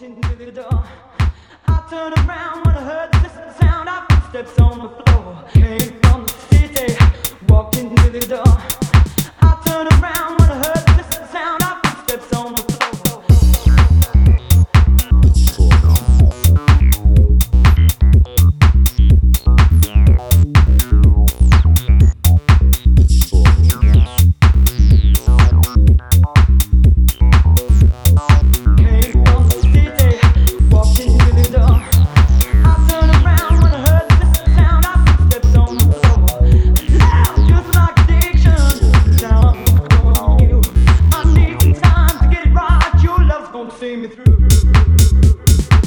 Walked into the door. I turned around when I heard the distant sound of footsteps on the floor. see me through.